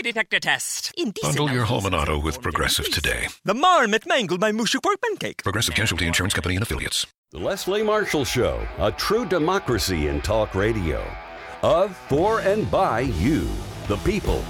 Lay, detector test. Indecent Bundle your home and auto with Progressive today. The marmot mangled my mushy pork pancake. Progressive Casualty Insurance Company and Affiliates. The Leslie Marshall Show, a true democracy in talk radio. Of, for, and by you, the people.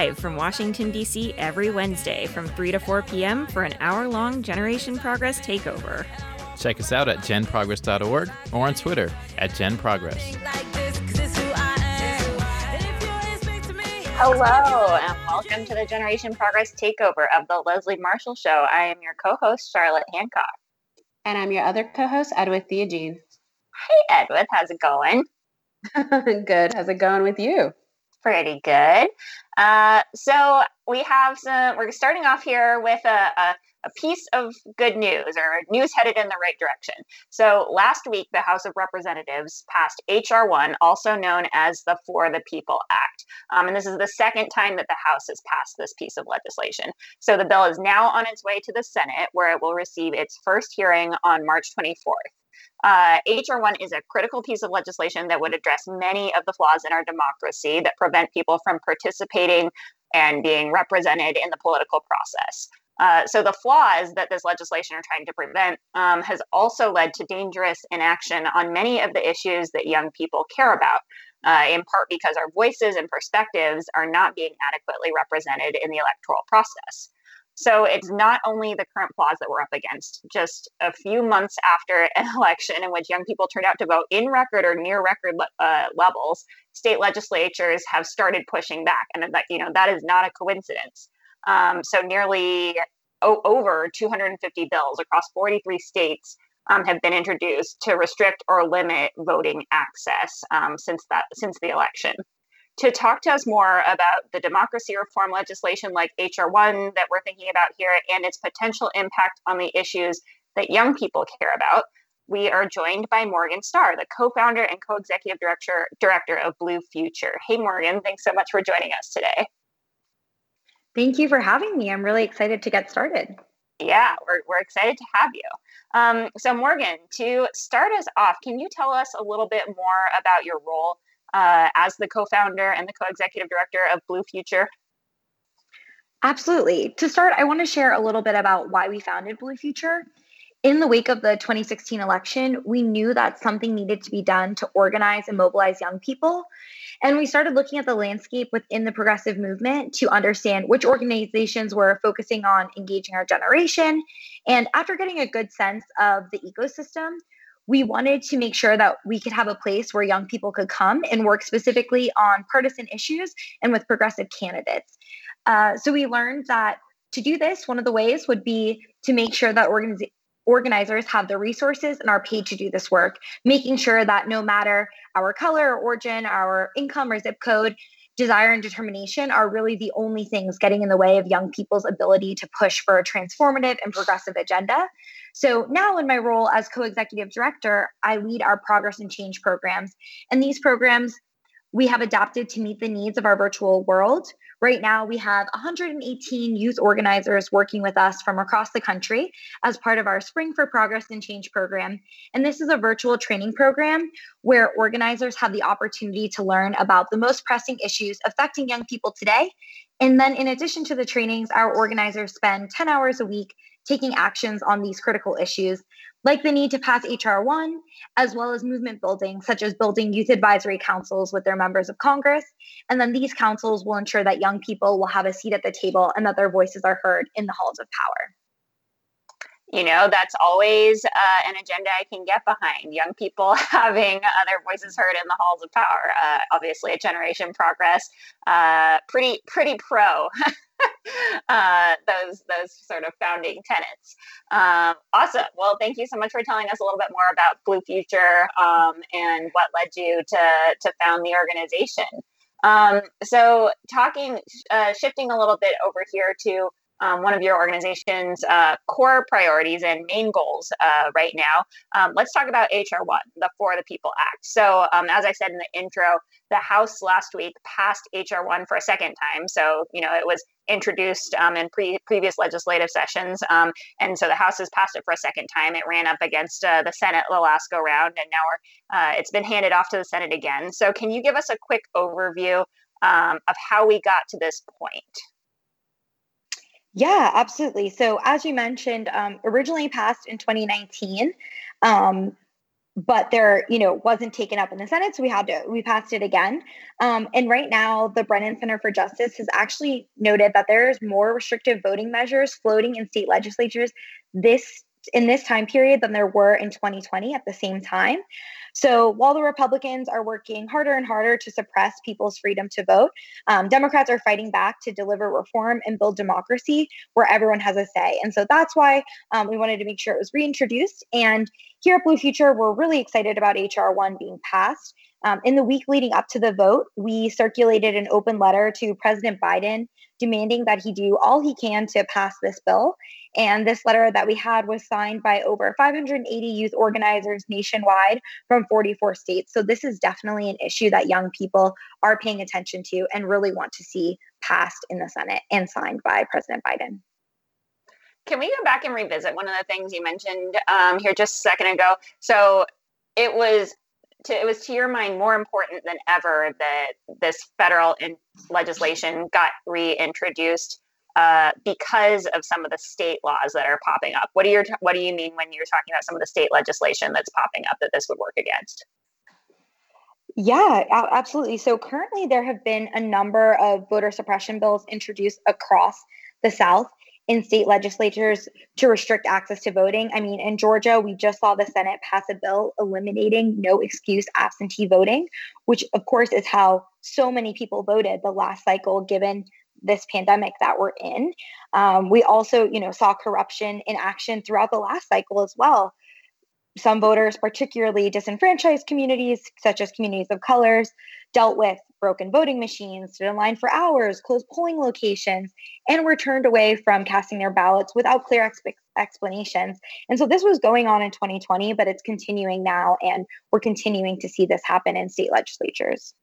Live from Washington, D.C. every Wednesday from 3 to 4 p.m. for an hour long Generation Progress takeover. Check us out at genprogress.org or on Twitter at genprogress. Hello, and welcome to the Generation Progress takeover of the Leslie Marshall Show. I am your co host, Charlotte Hancock. And I'm your other co-host, Edwith Theogene. Hey, Edwith, how's it going? Good. How's it going with you? Pretty good. Uh, so we have some. We're starting off here with a, a, a piece of good news or news headed in the right direction. So last week, the House of Representatives passed HR one, also known as the For the People Act, um, and this is the second time that the House has passed this piece of legislation. So the bill is now on its way to the Senate, where it will receive its first hearing on March 24th. Uh, HR1 is a critical piece of legislation that would address many of the flaws in our democracy that prevent people from participating and being represented in the political process. Uh, so the flaws that this legislation are trying to prevent um, has also led to dangerous inaction on many of the issues that young people care about, uh, in part because our voices and perspectives are not being adequately represented in the electoral process. So it's not only the current flaws that we're up against. Just a few months after an election in which young people turned out to vote in record or near record uh, levels, state legislatures have started pushing back, and that you know that is not a coincidence. Um, so nearly o- over 250 bills across 43 states um, have been introduced to restrict or limit voting access um, since that since the election to talk to us more about the democracy reform legislation like HR1 that we're thinking about here and its potential impact on the issues that young people care about. We are joined by Morgan Stahr, the co-founder and co-executive director director of Blue Future. Hey Morgan, thanks so much for joining us today. Thank you for having me. I'm really excited to get started. Yeah, we're, we're excited to have you. Um, so, Morgan, to start us off, can you tell us a little bit more about your role uh, as the co founder and the co executive director of Blue Future? Absolutely. To start, I want to share a little bit about why we founded Blue Future. In the wake of the 2016 election, we knew that something needed to be done to organize and mobilize young people. And we started looking at the landscape within the progressive movement to understand which organizations were focusing on engaging our generation. And after getting a good sense of the ecosystem, we wanted to make sure that we could have a place where young people could come and work specifically on partisan issues and with progressive candidates. Uh, so we learned that to do this, one of the ways would be to make sure that organizations organizers have the resources and are paid to do this work, making sure that no matter our color or origin, our income or zip code, desire and determination are really the only things getting in the way of young people's ability to push for a transformative and progressive agenda. So now, in my role as co executive director, I lead our progress and change programs. And these programs we have adapted to meet the needs of our virtual world. Right now, we have 118 youth organizers working with us from across the country as part of our Spring for Progress and Change program. And this is a virtual training program where organizers have the opportunity to learn about the most pressing issues affecting young people today. And then, in addition to the trainings, our organizers spend 10 hours a week taking actions on these critical issues like the need to pass HR1, as well as movement building, such as building youth advisory councils with their members of Congress. And then these councils will ensure that young young people will have a seat at the table and that their voices are heard in the halls of power you know that's always uh, an agenda i can get behind. Young people having their voices heard in the halls of power uh, obviously a generation progress uh, pretty pretty pro uh, those those sort of founding tenets. Um, awesome. Well thank you so much for telling us a little bit more about blue future um, and what led you to to found the organization. Um, so talking uh, shifting a little bit over here to um, one of your organization's uh, core priorities and main goals uh, right now. Um, let's talk about HR1, the For the People Act. So, um, as I said in the intro, the House last week passed HR1 for a second time. So, you know, it was introduced um, in pre- previous legislative sessions. Um, and so the House has passed it for a second time. It ran up against uh, the Senate the last go round, and now uh, it's been handed off to the Senate again. So, can you give us a quick overview um, of how we got to this point? Yeah, absolutely. So, as you mentioned, um, originally passed in 2019, um, but there, you know, wasn't taken up in the Senate, so we had to we passed it again. Um, and right now, the Brennan Center for Justice has actually noted that there's more restrictive voting measures floating in state legislatures this in this time period than there were in 2020 at the same time. So while the Republicans are working harder and harder to suppress people's freedom to vote, um, Democrats are fighting back to deliver reform and build democracy where everyone has a say. And so that's why um, we wanted to make sure it was reintroduced. And here at Blue Future, we're really excited about HR 1 being passed. Um, in the week leading up to the vote, we circulated an open letter to President Biden demanding that he do all he can to pass this bill. And this letter that we had was signed by over 580 youth organizers nationwide from 44 states. So this is definitely an issue that young people are paying attention to and really want to see passed in the Senate and signed by President Biden. Can we go back and revisit one of the things you mentioned um, here just a second ago? So it was to, it was to your mind more important than ever that this federal in legislation got reintroduced uh, because of some of the state laws that are popping up. What do you what do you mean when you're talking about some of the state legislation that's popping up that this would work against? Yeah, absolutely. So currently there have been a number of voter suppression bills introduced across the South in state legislatures to restrict access to voting. I mean, in Georgia, we just saw the Senate pass a bill eliminating no excuse absentee voting, which of course is how so many people voted the last cycle, given this pandemic that we're in. Um, we also, you know, saw corruption in action throughout the last cycle as well. Some voters, particularly disenfranchised communities, such as communities of colors, dealt with broken voting machines, stood in line for hours, closed polling locations, and were turned away from casting their ballots without clear exp- explanations. And so this was going on in 2020, but it's continuing now, and we're continuing to see this happen in state legislatures.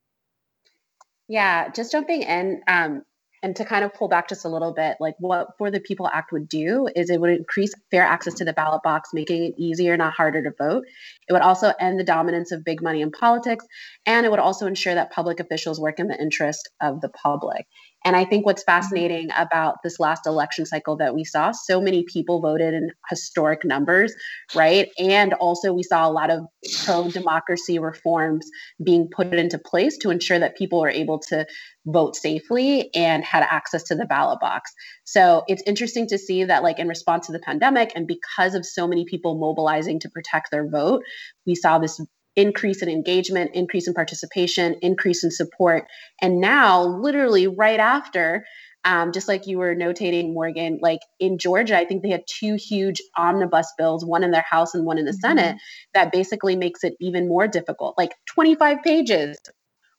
Yeah, just jumping in, um, and to kind of pull back just a little bit, like what For the People Act would do is it would increase fair access to the ballot box, making it easier, not harder to vote. It would also end the dominance of big money in politics, and it would also ensure that public officials work in the interest of the public. And I think what's mm-hmm. fascinating about this last election cycle that we saw, so many people voted in historic numbers, right? And also we saw a lot of pro democracy reforms being put into place to ensure that people are able to vote safely and had access to the ballot box. So it's interesting to see that, like, in response to the pandemic, and because of so many people mobilizing to protect their vote, we saw this increase in engagement, increase in participation, increase in support. And now, literally right after, um, just like you were notating, Morgan, like in Georgia, I think they had two huge omnibus bills, one in their House and one in the mm-hmm. Senate, that basically makes it even more difficult. Like 25 pages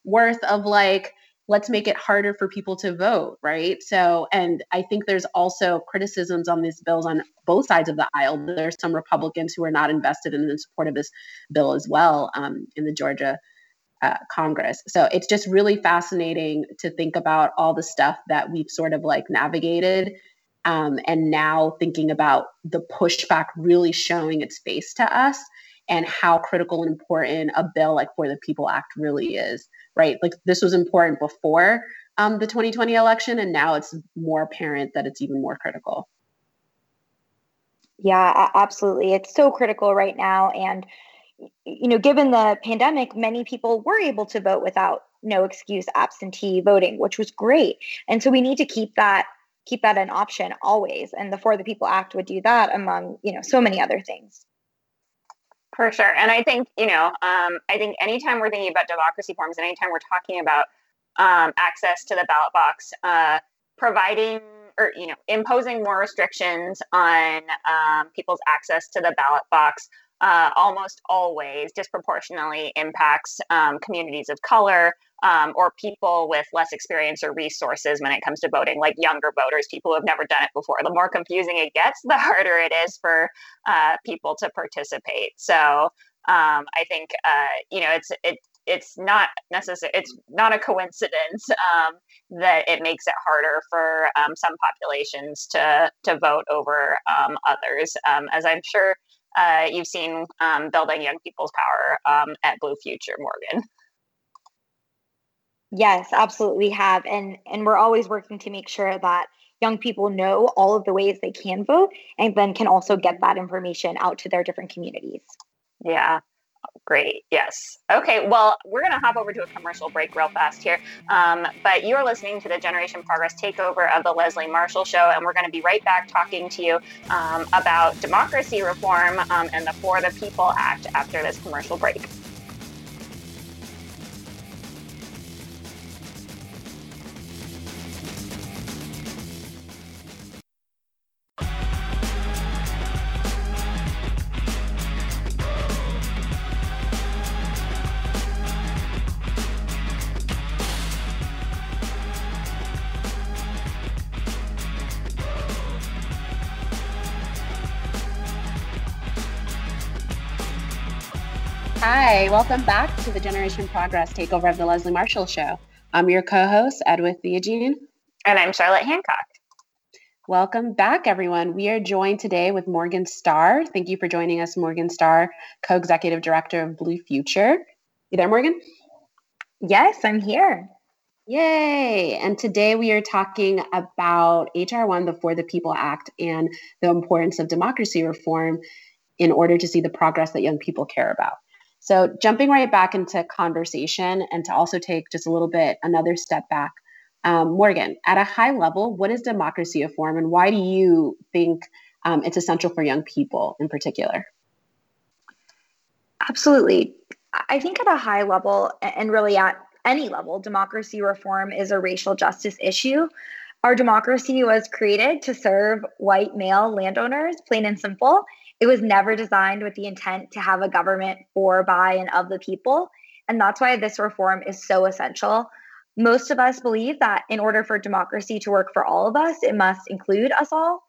worth of like let's make it harder for people to vote, right? So, and I think there's also criticisms on these bills on both sides of the aisle. There's some Republicans who are not invested in the support of this bill as well um, in the Georgia uh, Congress. So it's just really fascinating to think about all the stuff that we've sort of like navigated. Um, and now thinking about the pushback really showing its face to us and how critical and important a bill like For the People Act really is right? Like this was important before um, the 2020 election, and now it's more apparent that it's even more critical. Yeah, absolutely. It's so critical right now. And, you know, given the pandemic, many people were able to vote without no excuse absentee voting, which was great. And so we need to keep that keep that an option always. And the For the People Act would do that among, you know, so many other things. For sure. And I think, you know, um, I think anytime we're thinking about democracy forms and anytime we're talking about um, access to the ballot box, uh, providing or, you know, imposing more restrictions on um, people's access to the ballot box uh, almost always disproportionately impacts um, communities of color um, or people with less experience or resources when it comes to voting, like younger voters, people who have never done it before. The more confusing it gets, the harder it is for uh, people to participate. So um, I think uh, you know it's it it's not necessary. It's not a coincidence um, that it makes it harder for um, some populations to to vote over um, others, um, as I'm sure uh, you've seen um, building young people's power um, at Blue Future, Morgan. Yes, absolutely have. And and we're always working to make sure that young people know all of the ways they can vote and then can also get that information out to their different communities. Yeah. Great. Yes. Okay. Well, we're going to hop over to a commercial break real fast here. Um, but you're listening to the Generation Progress takeover of the Leslie Marshall Show, and we're going to be right back talking to you um, about democracy reform um, and the For the People Act after this commercial break. Hi, welcome back to the Generation Progress takeover of the Leslie Marshall Show. I'm your co host, Edwith Theogene. And I'm Charlotte Hancock. Welcome back, everyone. We are joined today with Morgan Stahr. Thank you for joining us, Morgan Stahr, co executive director of Blue Future. You there, Morgan? Yes, I'm here. Yay! And today we are talking about HR1, the For the People Act, and the importance of democracy reform in order to see the progress that young people care about. So, jumping right back into conversation and to also take just a little bit another step back, um, Morgan, at a high level, what is democracy reform and why do you think um, it's essential for young people in particular? Absolutely. I think at a high level, and really at any level, democracy reform is a racial justice issue. Our democracy was created to serve white male landowners, plain and simple. It was never designed with the intent to have a government for, by, and of the people. And that's why this reform is so essential. Most of us believe that in order for democracy to work for all of us, it must include us all.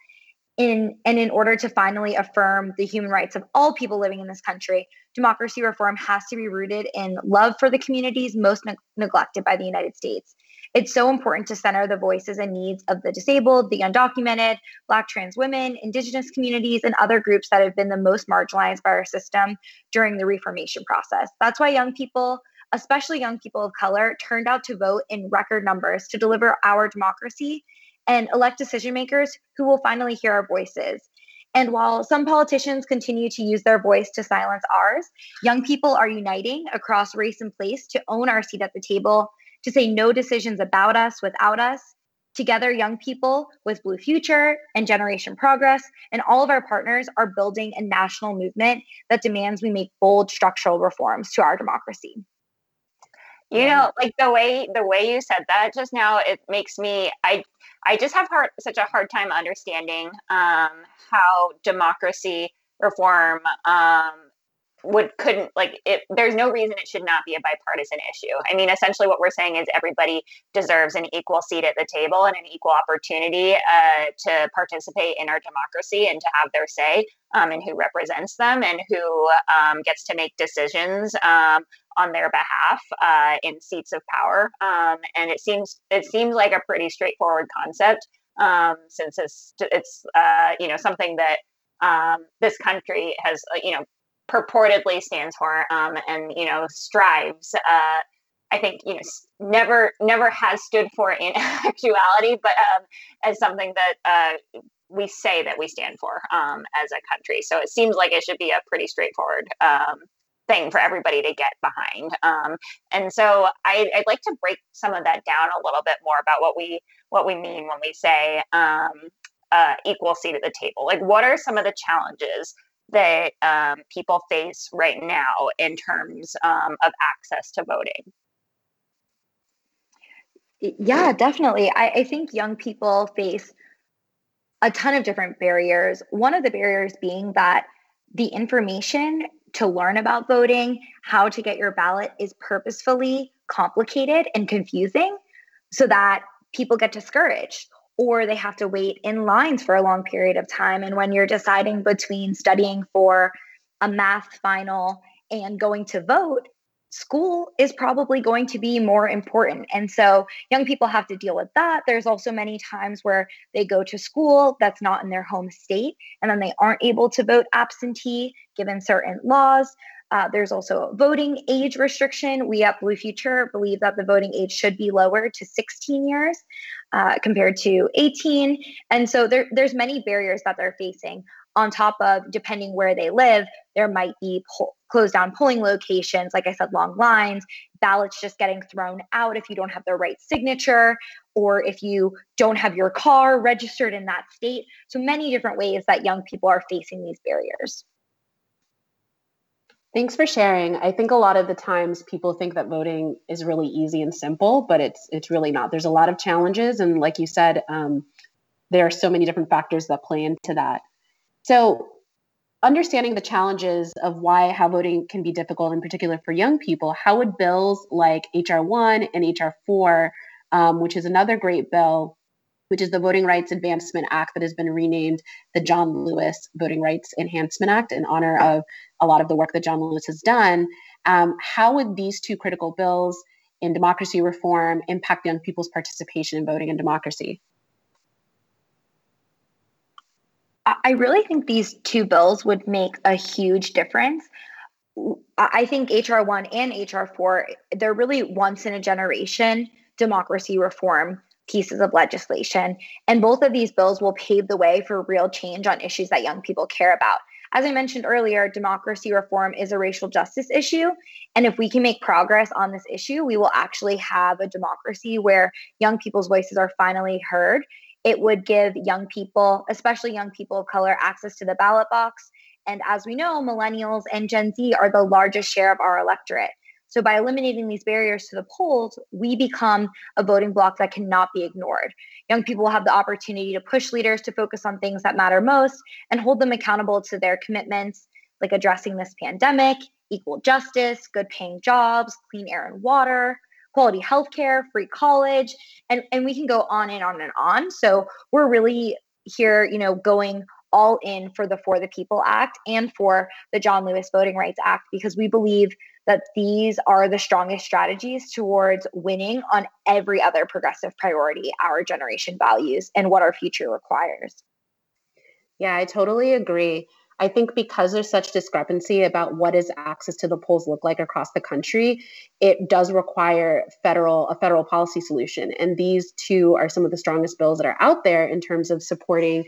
In, and in order to finally affirm the human rights of all people living in this country, democracy reform has to be rooted in love for the communities most ne- neglected by the United States. It's so important to center the voices and needs of the disabled, the undocumented, Black trans women, Indigenous communities, and other groups that have been the most marginalized by our system during the reformation process. That's why young people, especially young people of color, turned out to vote in record numbers to deliver our democracy and elect decision makers who will finally hear our voices. And while some politicians continue to use their voice to silence ours, young people are uniting across race and place to own our seat at the table to say no decisions about us without us. Together, young people with Blue Future and Generation Progress and all of our partners are building a national movement that demands we make bold structural reforms to our democracy. You know, like the way the way you said that just now, it makes me I I just have hard, such a hard time understanding um, how democracy reform um, would couldn't like it there's no reason it should not be a bipartisan issue. I mean essentially what we're saying is everybody deserves an equal seat at the table and an equal opportunity uh, to participate in our democracy and to have their say um, and who represents them and who um, gets to make decisions um, on their behalf uh, in seats of power. Um, and it seems it seems like a pretty straightforward concept um, since it's it's uh, you know something that um, this country has uh, you know purportedly stands for um, and you know strives uh, i think you know never never has stood for in actuality but um, as something that uh, we say that we stand for um, as a country so it seems like it should be a pretty straightforward um, thing for everybody to get behind. Um, and so I, would like to break some of that down a little bit more about what we what we mean when we say um, uh, equal seat at the table. Like, what are some of the challenges that um, people face right now in terms um, of access to voting? Yeah, definitely. I, I think young people face a ton of different barriers. One of the barriers being that the information to learn about voting, how to get your ballot is purposefully complicated and confusing so that people get discouraged or they have to wait in lines for a long period of time. And when you're deciding between studying for a math final and going to vote, school is probably going to be more important. And so young people have to deal with that. There's also many times where they go to school that's not in their home state, and then they aren't able to vote absentee given certain laws. Uh, there's also a voting age restriction. We at Blue Future believe that the voting age should be lowered to 16 years uh, compared to 18. And so there, there's many barriers that they're facing on top of depending where they live there might be po- closed down polling locations like i said long lines ballots just getting thrown out if you don't have the right signature or if you don't have your car registered in that state so many different ways that young people are facing these barriers Thanks for sharing. I think a lot of the times people think that voting is really easy and simple, but it's it's really not. There's a lot of challenges, and like you said, um, there are so many different factors that play into that. So, understanding the challenges of why how voting can be difficult, in particular for young people, how would bills like HR 1 and HR 4, um, which is another great bill, which is the Voting Rights Advancement Act that has been renamed the John Lewis Voting Rights Enhancement Act in honor of a lot of the work that John Lewis has done. Um, how would these two critical bills in democracy reform impact young people's participation in voting and democracy? I really think these two bills would make a huge difference. I think HR1 and HR4, they're really once in a generation democracy reform pieces of legislation. And both of these bills will pave the way for real change on issues that young people care about. As I mentioned earlier, democracy reform is a racial justice issue. And if we can make progress on this issue, we will actually have a democracy where young people's voices are finally heard it would give young people, especially young people of color, access to the ballot box. And as we know, millennials and Gen Z are the largest share of our electorate. So by eliminating these barriers to the polls, we become a voting bloc that cannot be ignored. Young people have the opportunity to push leaders to focus on things that matter most and hold them accountable to their commitments, like addressing this pandemic, equal justice, good paying jobs, clean air and water, quality healthcare, free college, and, and we can go on and on and on. So we're really here, you know, going all in for the For the People Act and for the John Lewis Voting Rights Act because we believe that these are the strongest strategies towards winning on every other progressive priority our generation values and what our future requires. Yeah, I totally agree. I think because there's such discrepancy about what is access to the polls look like across the country, it does require federal a federal policy solution. And these two are some of the strongest bills that are out there in terms of supporting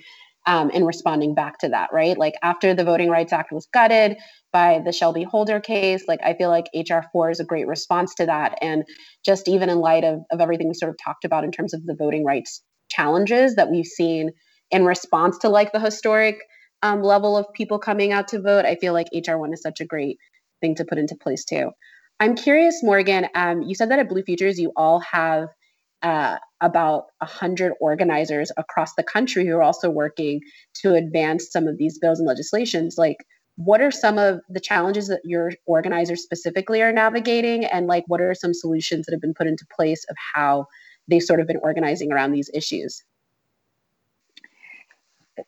um, and responding back to that, right? Like after the Voting Rights Act was gutted by the Shelby Holder case, like I feel like HR 4 is a great response to that. And just even in light of, of everything we sort of talked about in terms of the voting rights challenges that we've seen in response to like the historic um, level of people coming out to vote, I feel like HR1 is such a great thing to put into place too. I'm curious, Morgan, um, you said that at Blue Futures you all have uh, about 100 organizers across the country who are also working to advance some of these bills and legislations. Like, what are some of the challenges that your organizers specifically are navigating? And, like, what are some solutions that have been put into place of how they've sort of been organizing around these issues?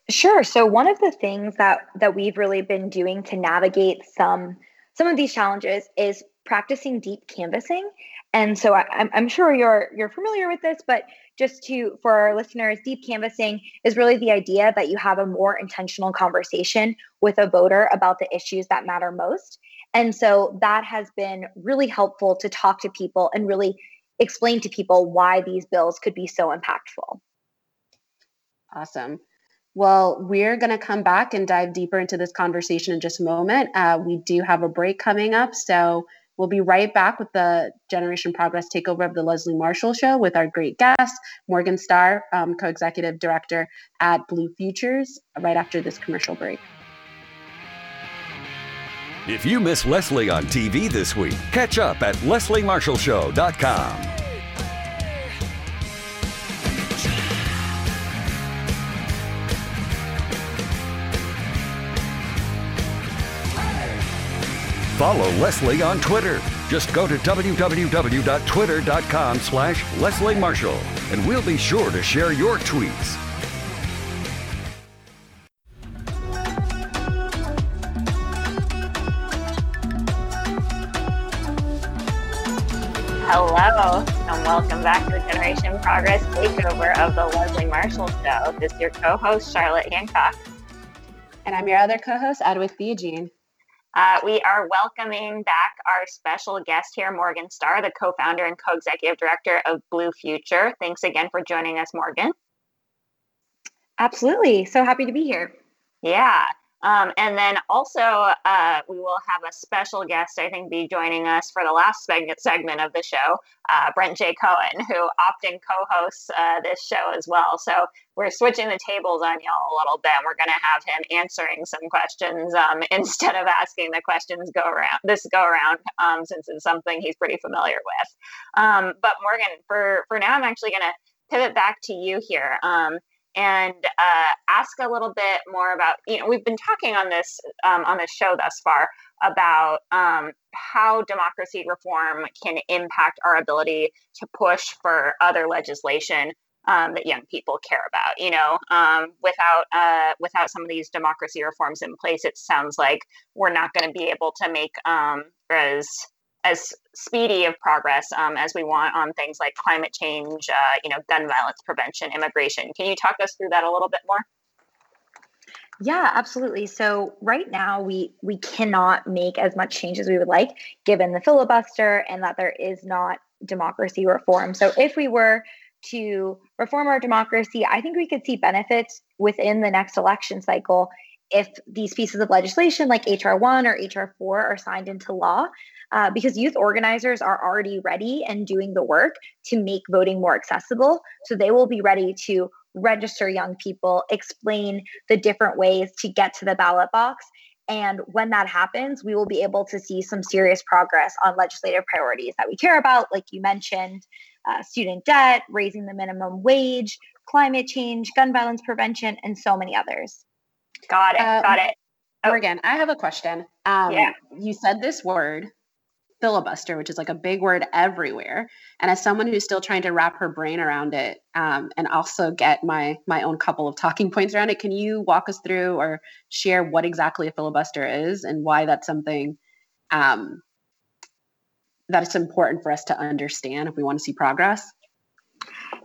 Sure. So one of the things that that we've really been doing to navigate some some of these challenges is practicing deep canvassing. And so I, am I'm sure you're you're familiar with this, but just to for our listeners, deep canvassing is really the idea that you have a more intentional conversation with a voter about the issues that matter most. And so that has been really helpful to talk to people and really explain to people why these bills could be so impactful. Awesome. Well, we're going to come back and dive deeper into this conversation in just a moment. Uh, we do have a break coming up, so we'll be right back with the Generation Progress takeover of the Leslie Marshall Show with our great guest, Morgan Stahr, um, co executive director at Blue Futures, right after this commercial break. If you miss Leslie on TV this week, catch up at lesliemarshallshow.com. Follow Leslie on Twitter. Just go to www.twitter.com slash Leslie Marshall, and we'll be sure to share your tweets. Hello, and welcome back to the Generation Progress takeover of the Leslie Marshall Show. This is your co-host Charlotte Hancock, and I'm your other co-host Edwith Theogene. Uh, we are welcoming back our special guest here, Morgan Stahr, the co-founder and co-executive director of Blue Future. Thanks again for joining us, Morgan. Absolutely, so happy to be here. Yeah. Um, and then also, uh, we will have a special guest, I think, be joining us for the last segment, of the show, uh, Brent J. Cohen, who often co hosts uh, this show as well. So we're switching the tables on y'all a little bit. We're going to have him answering some questions um, instead of asking the questions go around this go around, um, since it's something he's pretty familiar with. Um, but Morgan, for, for now, I'm actually going to pivot back to you here. Um, and uh, ask a little bit more about you know we've been talking on this um, on this show thus far about um, how democracy reform can impact our ability to push for other legislation um, that young people care about. You know, um, without uh, without some of these democracy reforms in place, it sounds like we're not going to be able to make um, as as speedy of progress um, as we want on things like climate change, uh, you know, gun violence prevention, immigration. Can you talk us through that a little bit more? Yeah, absolutely. So right now we we cannot make as much change as we would like given the filibuster and that there is not democracy reform. So if we were to reform our democracy, I think we could see benefits within the next election cycle if these pieces of legislation like HR1 or HR4 are signed into law uh, because youth organizers are already ready and doing the work to make voting more accessible. So they will be ready to register young people, explain the different ways to get to the ballot box. And when that happens, we will be able to see some serious progress on legislative priorities that we care about, like you mentioned uh, student debt, raising the minimum wage, climate change, gun violence prevention, and so many others. Got it. Uh, got it. Oh. Morgan, I have a question. Um, yeah. You said this word, filibuster, which is like a big word everywhere. And as someone who's still trying to wrap her brain around it, um, and also get my my own couple of talking points around it, can you walk us through or share what exactly a filibuster is and why that's something um, that it's important for us to understand if we want to see progress?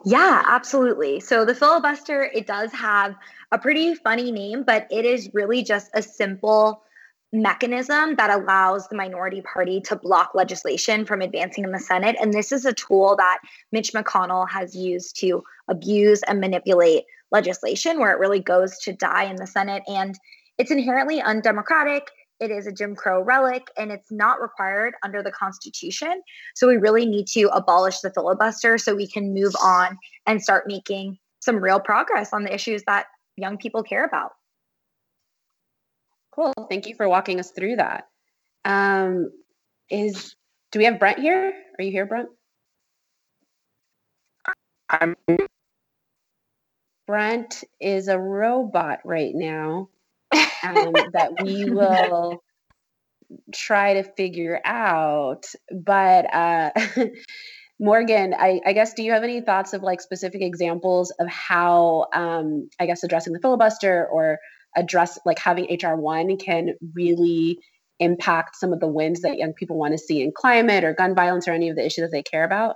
Yeah, absolutely. So the filibuster, it does have a pretty funny name, but it is really just a simple mechanism that allows the minority party to block legislation from advancing in the Senate. And this is a tool that Mitch McConnell has used to abuse and manipulate legislation where it really goes to die in the Senate. And it's inherently undemocratic. It is a Jim Crow relic and it's not required under the Constitution. So we really need to abolish the filibuster so we can move on and start making some real progress on the issues that young people care about. Cool. Thank you for walking us through that. Um, is do we have Brent here? Are you here, Brent? I'm. Brent is a robot right now um, that we will try to figure out. But uh, Morgan, I, I, guess, do you have any thoughts of like specific examples of how, um, I guess, addressing the filibuster or address like having HR1 can really impact some of the wins that young people want to see in climate or gun violence or any of the issues that they care about?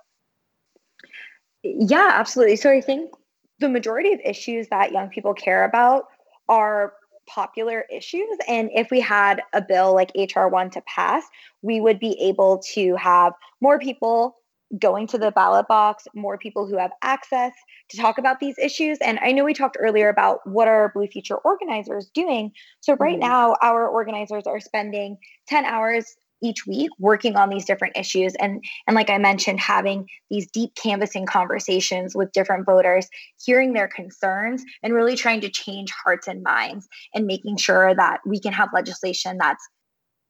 Yeah, absolutely. So I think the majority of issues that young people care about are popular issues. And if we had a bill like HR1 to pass, we would be able to have more people going to the ballot box, more people who have access to talk about these issues. And I know we talked earlier about what are Blue Future organizers doing. So right mm-hmm. now, our organizers are spending 10 hours each week working on these different issues and and like i mentioned having these deep canvassing conversations with different voters hearing their concerns and really trying to change hearts and minds and making sure that we can have legislation that's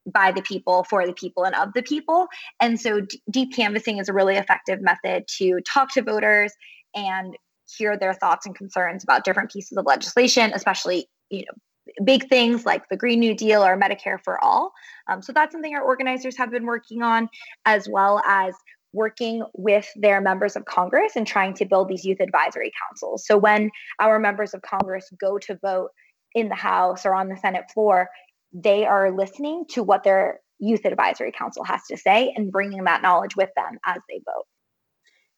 by the people, for the people, and of the people. And so, d- deep canvassing is a really effective method to talk to voters and hear their thoughts and concerns about different pieces of legislation, especially you know big things like the Green New Deal or Medicare for all. Um, so that's something our organizers have been working on, as well as working with their members of Congress and trying to build these youth advisory councils. So when our members of Congress go to vote in the House or on the Senate floor, they are listening to what their youth advisory council has to say and bringing that knowledge with them as they vote.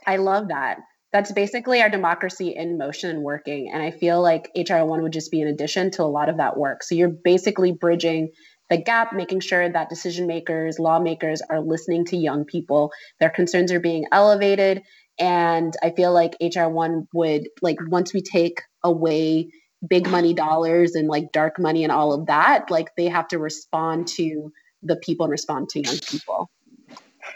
I love that. That's basically our democracy in motion and working. And I feel like HR1 would just be an addition to a lot of that work. So you're basically bridging the gap, making sure that decision makers, lawmakers are listening to young people, their concerns are being elevated. And I feel like HR1 would, like, once we take away big money dollars and like dark money and all of that like they have to respond to the people and respond to young people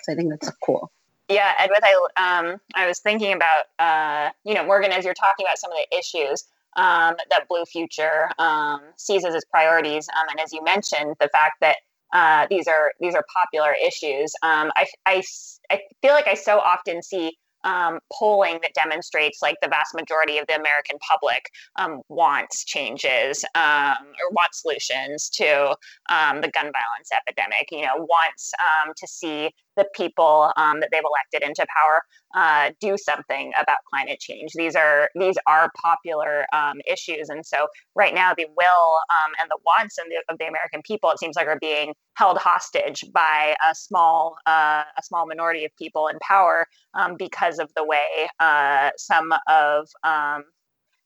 so i think that's cool yeah edwith i um i was thinking about uh you know morgan as you're talking about some of the issues um, that blue future um, sees as its priorities um, and as you mentioned the fact that uh, these are these are popular issues um, I, I, I feel like i so often see um, polling that demonstrates like the vast majority of the American public um, wants changes um, or wants solutions to um, the gun violence epidemic. You know, wants um, to see the people um, that they've elected into power uh, do something about climate change. These are these are popular issues, and so right now the will and the wants of the, of the American people, it seems like, are being held hostage by a small uh, a small minority of people in power because because of the way uh, some of um,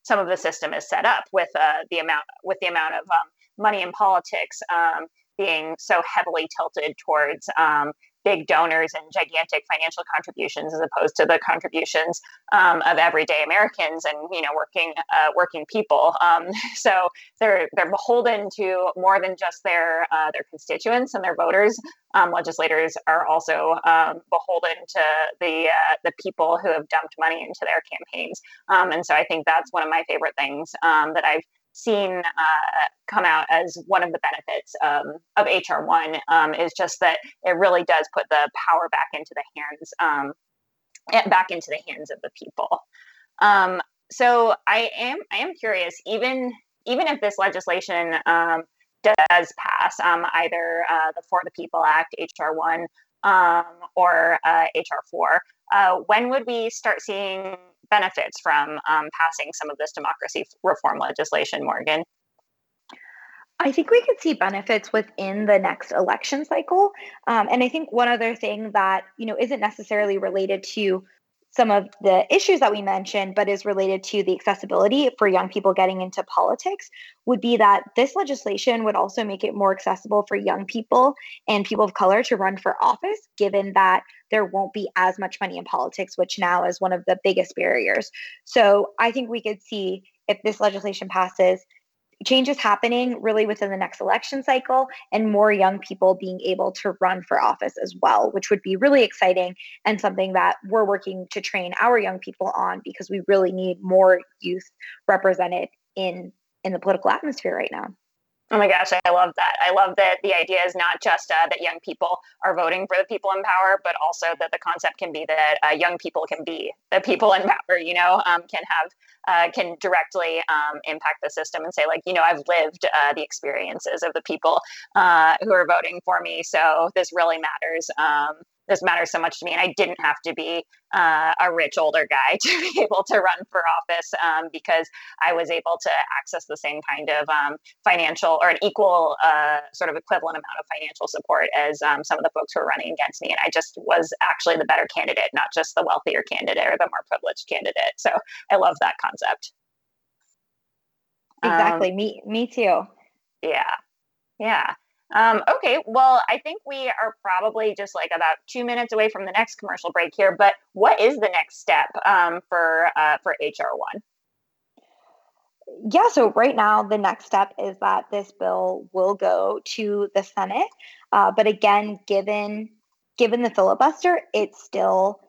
some of the system is set up with uh, the amount with the amount of um, money in politics um, being so heavily tilted towards um, big donors and gigantic financial contributions as opposed to the contributions um, of everyday Americans and you know working uh, working people. Um, so they're they're beholden to more than just their uh, their constituents and their voters. Um, legislators are also um, beholden to the uh, the people who have dumped money into their campaigns. Um, and so I think that's one of my favorite things um, that I've seen uh, come out as one of the benefits um, of HR1 um, is just that it really does put the power back into the hands, um, eh, back into the hands of the people. Um, so I am I am curious, even even if this legislation um, does pass, um, either uh, the For the People Act, HR1, or uh, HR4, uh, when would we start seeing benefits from um, passing some of this democracy reform legislation, Morgan? I think we could see benefits within the next election cycle. Um, and I think one other thing that, you know, isn't necessarily related to some of the issues that we mentioned, but is related to the accessibility for young people getting into politics, would be that this legislation would also make it more accessible for young people and people of color to run for office, given that there won't be as much money in politics, which now is one of the biggest barriers. So I think we could see if this legislation passes, changes happening really within the next election cycle and more young people being able to run for office as well, which would be really exciting and something that we're working to train our young people on because we really need more youth represented in in the political atmosphere right now. Oh my gosh, I love that. I love that the idea is not just uh, that young people are voting for the people in power, but also that the concept can be that uh, young people can be the people in power, you know, um, can have, uh, can directly um, impact the system and say, like, you know, I've lived uh, the experiences of the people uh, who are voting for me. So this really matters. Um, this matters so much to me. And I didn't have to be uh, a rich older guy to be able to run for office um, because I was able to access the same kind of um, financial or an equal uh, sort of equivalent amount of financial support as um, some of the folks who were running against me. And I just was actually the better candidate, not just the wealthier candidate or the more privileged candidate. So I love that concept. Exactly. Um, me, me too. Yeah. Yeah. Um, okay, well, I think we are probably just like about two minutes away from the next commercial break here. But what is the next step um, for uh, for HR one? Yeah, so right now the next step is that this bill will go to the Senate, uh, but again, given given the filibuster, it still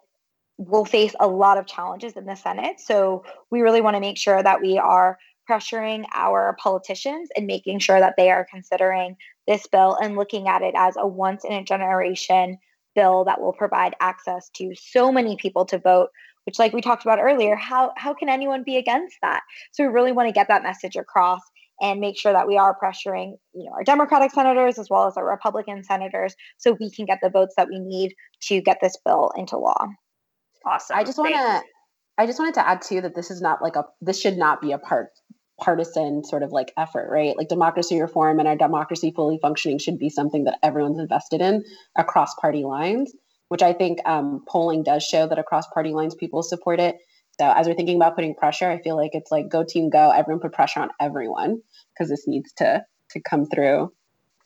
will face a lot of challenges in the Senate. So we really want to make sure that we are pressuring our politicians and making sure that they are considering this bill and looking at it as a once in a generation bill that will provide access to so many people to vote which like we talked about earlier how how can anyone be against that? So we really want to get that message across and make sure that we are pressuring you know our democratic senators as well as our republican senators so we can get the votes that we need to get this bill into law. Awesome. I just want to i just wanted to add too that this is not like a this should not be a part partisan sort of like effort, right? Like democracy reform and our democracy fully functioning should be something that everyone's invested in across party lines, which I think um, polling does show that across party lines people support it. So as we're thinking about putting pressure, I feel like it's like go team go, everyone put pressure on everyone because this needs to to come through.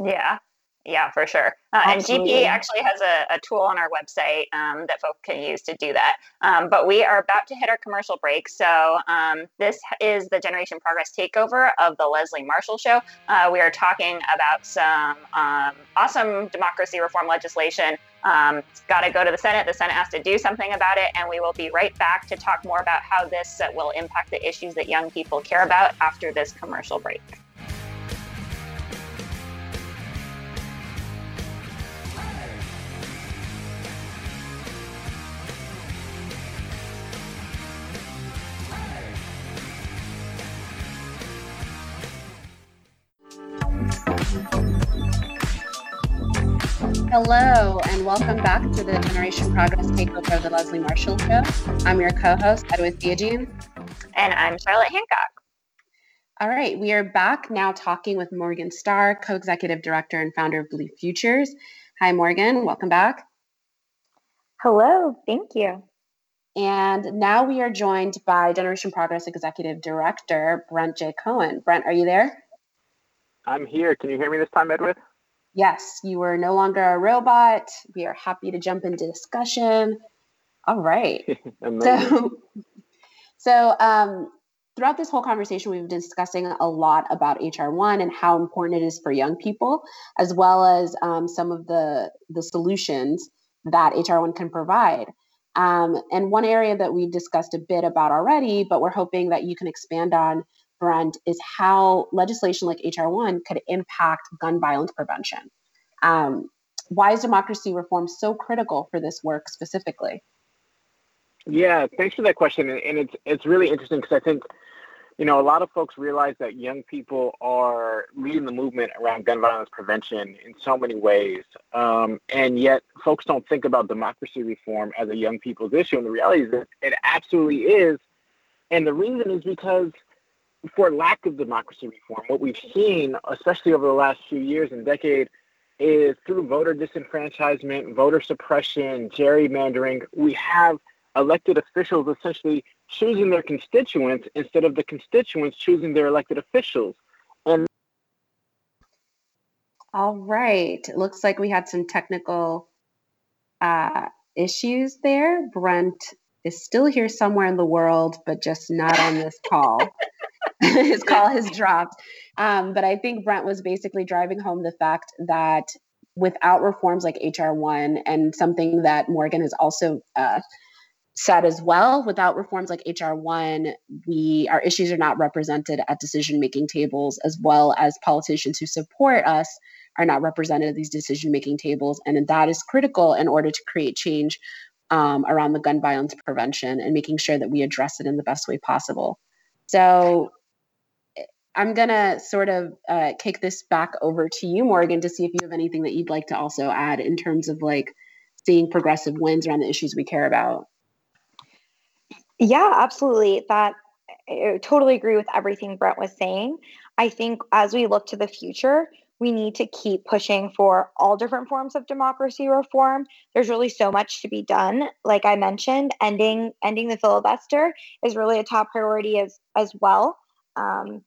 Yeah. Yeah, for sure. Uh, and GP actually has a, a, tool on our website um, that folks can use to do that. Um, but we are about to hit our commercial break. So um, this is the Generation Progress takeover of the Leslie Marshall Show. Uh, we are talking about some um, awesome democracy reform legislation. Um, it's got to go to the Senate. The Senate has to do something about it. And we will be right back to talk more about how this uh, will impact the issues that young people care about after this commercial break. Hello, and welcome back to the Generation Progress Takeover of the Leslie Marshall Show. I'm your co host, Edwith Theogene. And I'm Charlotte Hancock. All right, we are back now talking with Morgan Stahr, co executive director and founder of Blue Futures. Hi, Morgan. Welcome back. Hello, thank you. And now we are joined by Generation Progress Executive Director, Brent J. Cohen. Brent, are you there? I'm here. Can you hear me this time, Edwith? Yes, you are no longer a robot. We are happy to jump into discussion. All right. so, so um, throughout this whole conversation, we've been discussing a lot about HR1 and how important it is for young people, as well as um, some of the the solutions that HR1 can provide. Um, and one area that we discussed a bit about already, but we're hoping that you can expand on Brent, is how legislation like HR1 could impact gun violence prevention. Um, why is democracy reform so critical for this work specifically? Yeah, thanks for that question, and it's it's really interesting because I think you know a lot of folks realize that young people are leading the movement around gun violence prevention in so many ways, um, and yet folks don't think about democracy reform as a young people's issue. And the reality is that it absolutely is, and the reason is because for lack of democracy reform, what we've seen, especially over the last few years and decade, is through voter disenfranchisement, voter suppression, gerrymandering, we have elected officials essentially choosing their constituents instead of the constituents choosing their elected officials. And all right, it looks like we had some technical uh, issues there. Brent is still here somewhere in the world, but just not on this call. his call has dropped. Um, but I think Brent was basically driving home the fact that without reforms like HR1 and something that Morgan has also uh, said as well, without reforms like HR1, we our issues are not represented at decision making tables, as well as politicians who support us are not represented at these decision making tables, and that is critical in order to create change um, around the gun violence prevention and making sure that we address it in the best way possible. So I'm going to sort of uh, kick this back over to you, Morgan, to see if you have anything that you'd like to also add in terms of like seeing progressive wins around the issues we care about. Yeah, absolutely. That I totally agree with everything Brent was saying. I think as we look to the future, we need to keep pushing for all different forms of democracy reform. There's really so much to be done. Like I mentioned, ending ending the filibuster is really a top priority as as well. Um,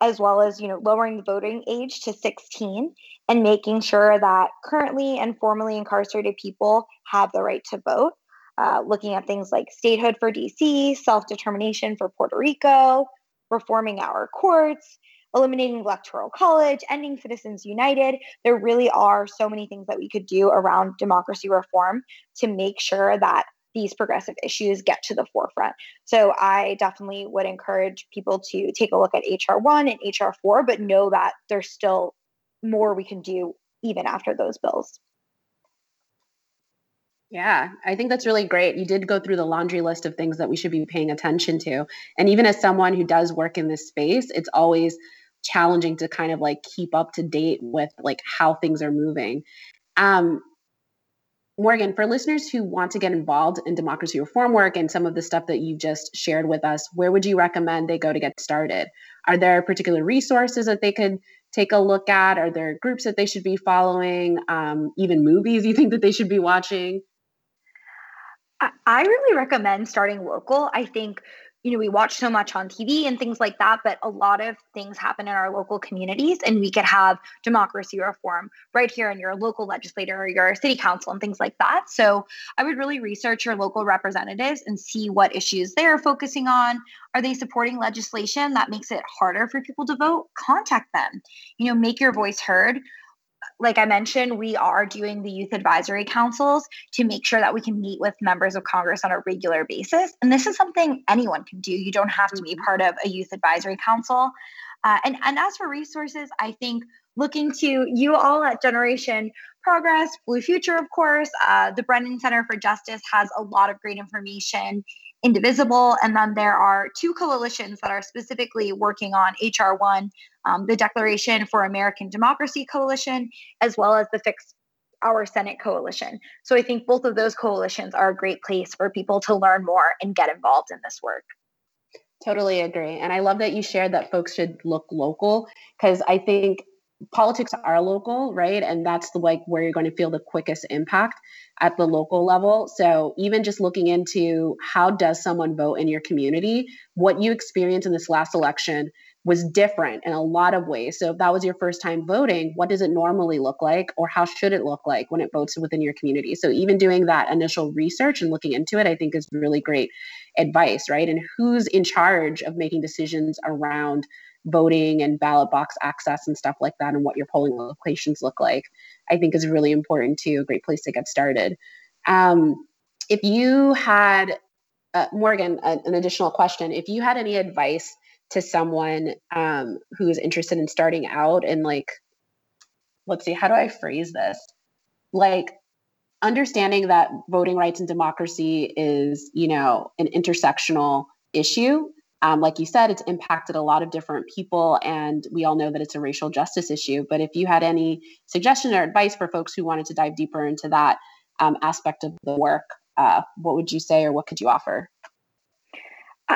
as well as you know lowering the voting age to 16 and making sure that currently and formerly incarcerated people have the right to vote uh, looking at things like statehood for dc self-determination for puerto rico reforming our courts eliminating electoral college ending citizens united. There really are so many things that we could do around democracy reform to make sure that these progressive issues get to the forefront. So I definitely would encourage people to take a look at HR1 and HR4, but know that there's still more we can do even after those bills. Yeah, I think that's really great. You did go through the laundry list of things that we should be paying attention to. And even as someone who does work in this space, it's always challenging to kind of like keep up to date with like how things are moving. Um, Morgan, for listeners who want to get involved in democracy reform work and some of the stuff that you just shared with us, where would you recommend they go to get started? Are there particular resources that they could take a look at? Are there groups that they should be following? Um, even movies you think that they should be watching? I really recommend starting local. I think you know, we watch so much on TV and things like that, but a lot of things happen in our local communities, and we could have democracy reform right here in your local legislator or your city council and things like that. So I would really research your local representatives and see what issues they're focusing on. Are they supporting legislation that makes it harder for people to vote? Contact them. You know, make your voice heard like I mentioned, we are doing the youth advisory councils to make sure that we can meet with members of Congress on a regular basis. And this is something anyone can do. You don't have to be mm-hmm. part of a youth advisory council. Uh, and, and as for resources, I think looking to you all at Generation Progress, Blue Future, of course, uh, the Brennan Center for Justice has a lot of great information indivisible. And then there are two coalitions that are specifically working on HR1, um, the Declaration for American Democracy Coalition, as well as the Fix Our Senate Coalition. So I think both of those coalitions are a great place for people to learn more and get involved in this work. Totally agree. And I love that you shared that folks should look local because I think politics are local, right? And that's the like where you're going to feel the quickest impact at the local level. So even just looking into how does someone vote in your community, what you experienced in this last election was different in a lot of ways. So if that was your first time voting, what does it normally look like or how should it look like when it votes within your community? So even doing that initial research and looking into it, I think is really great advice, right? And who's in charge of making decisions around voting and ballot box access and stuff like that and what your polling locations look like, I think is really important too, a great place to get started. Um, if you had, uh, Morgan, a, an additional question, if you had any advice to someone um, who is interested in starting out and like, let's see, how do I phrase this? Like, understanding that voting rights and democracy is, you know, an intersectional issue um, like you said, it's impacted a lot of different people, and we all know that it's a racial justice issue. But if you had any suggestion or advice for folks who wanted to dive deeper into that um, aspect of the work, uh, what would you say or what could you offer?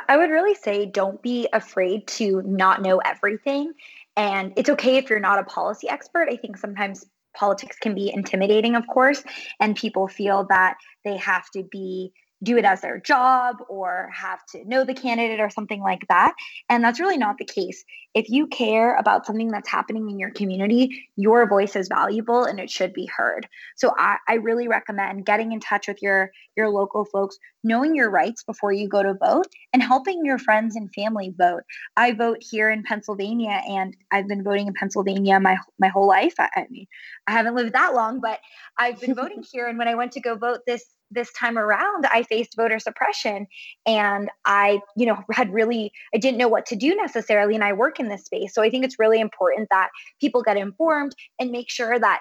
I would really say don't be afraid to not know everything. And it's okay if you're not a policy expert. I think sometimes politics can be intimidating, of course, and people feel that they have to be do it as their job or have to know the candidate or something like that. And that's really not the case. If you care about something that's happening in your community, your voice is valuable and it should be heard. So I, I really recommend getting in touch with your your local folks, knowing your rights before you go to vote, and helping your friends and family vote. I vote here in Pennsylvania, and I've been voting in Pennsylvania my my whole life. I, I mean, I haven't lived that long, but I've been voting here. And when I went to go vote this this time around i faced voter suppression and i you know had really i didn't know what to do necessarily and i work in this space. So i think it's really important that people get informed and make sure that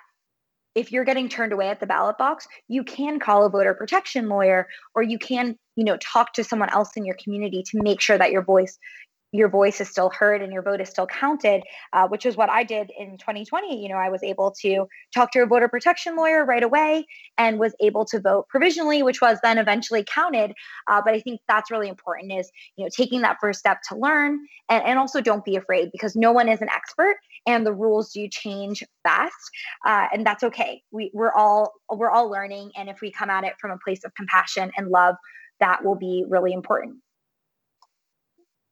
if you're getting turned away at the ballot box you can call a voter protection lawyer or you can you know talk to someone else in your community to make sure that your voice your voice is still heard and your vote is still counted, uh, which is what I did in 2020. You know, I was able to talk to a voter protection lawyer right away and was able to vote provisionally, which was then eventually counted. Uh, but I think that's really important is, you know, taking that first step to learn and, and also don't be afraid because no one is an expert and the rules do change fast. Uh, and that's okay. We, we're all, we're all learning. And if we come at it from a place of compassion and love, that will be really important.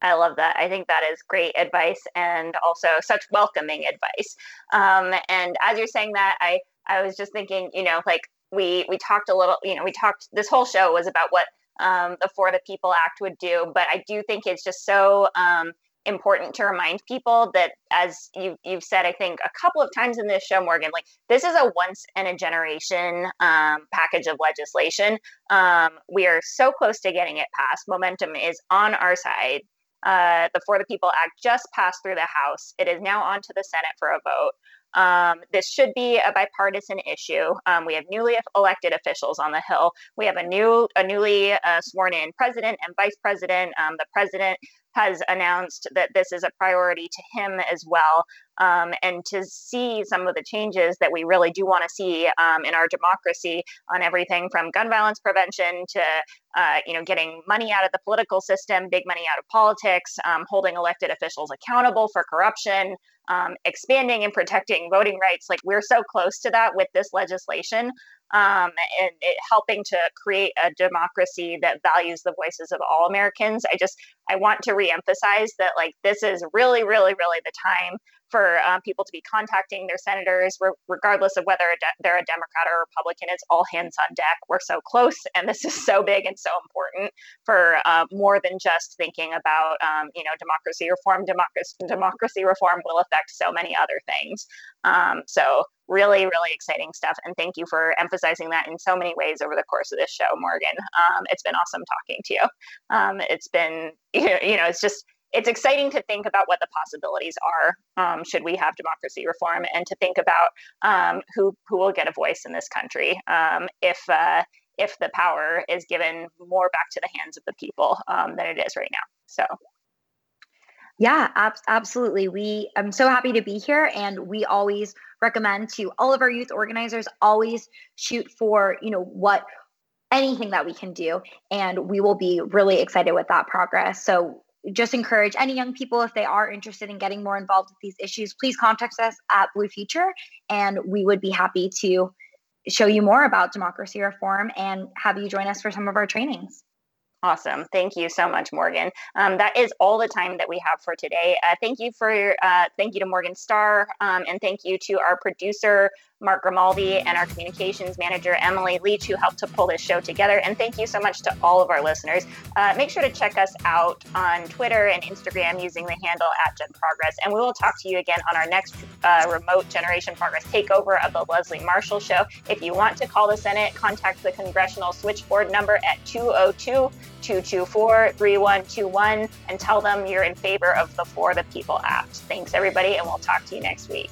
I love that. I think that is great advice and also such welcoming advice. Um, and as you're saying that, I I was just thinking, you know, like we we talked a little, you know, we talked. This whole show was about what um, the For the People Act would do, but I do think it's just so um, important to remind people that as you, you've said i think a couple of times in this show morgan like this is a once in a generation um, package of legislation um, we are so close to getting it passed momentum is on our side uh, the for the people act just passed through the house it is now on to the senate for a vote um, this should be a bipartisan issue. Um, we have newly elected officials on the Hill. We have a new, a newly uh, sworn in president and vice president. Um, the president has announced that this is a priority to him as well. Um, and to see some of the changes that we really do want to see um, in our democracy on everything from gun violence prevention to uh, you know getting money out of the political system, big money out of politics, um, holding elected officials accountable for corruption, um, expanding and protecting voting rights. Like we're so close to that with this legislation um, and it, helping to create a democracy that values the voices of all Americans. I just I want to reemphasize that like this is really, really, really the time for um, people to be contacting their senators, re- regardless of whether de- they're a Democrat or a Republican. It's all hands on deck. We're so close, and this is so big and so important for uh, more than just thinking about, um, you know, democracy reform. Democracy, democracy reform will affect so many other things. Um, so really, really exciting stuff. And thank you for emphasizing that in so many ways over the course of this show, Morgan. Um, it's been awesome talking to you. Um, it's been, you know, it's just it's exciting to think about what the possibilities are um, should we have democracy reform and to think about um, who who will get a voice in this country um, if uh, if the power is given more back to the hands of the people um, than it is right now. So. Yeah ab- absolutely. We i'm so happy to be here and we always recommend to all of our youth organizers always shoot for you know what anything that we can do and we will be really excited with that progress. So just encourage any young people if they are interested in getting more involved with these issues please contact us at blue future and we would be happy to show you more about democracy reform and have you join us for some of our trainings Awesome. Thank you so much, Morgan. Um, that is all the time that we have for today. Uh, thank you for uh, thank you to Morgan Stahr, um, and thank you to our producer Mark Grimaldi and our communications manager Emily Leach, who helped to pull this show together. And thank you so much to all of our listeners. Uh, make sure to check us out on Twitter and Instagram using the handle at Gen Progress, and we will talk to you again on our next uh, remote Generation Progress takeover of the Leslie Marshall Show. If you want to call the Senate, contact the congressional switchboard number at 202- 224 3121 and tell them you're in favor of the For the People Act. Thanks, everybody, and we'll talk to you next week.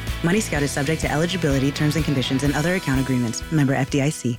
Money Scout is subject to eligibility, terms and conditions, and other account agreements. Member FDIC.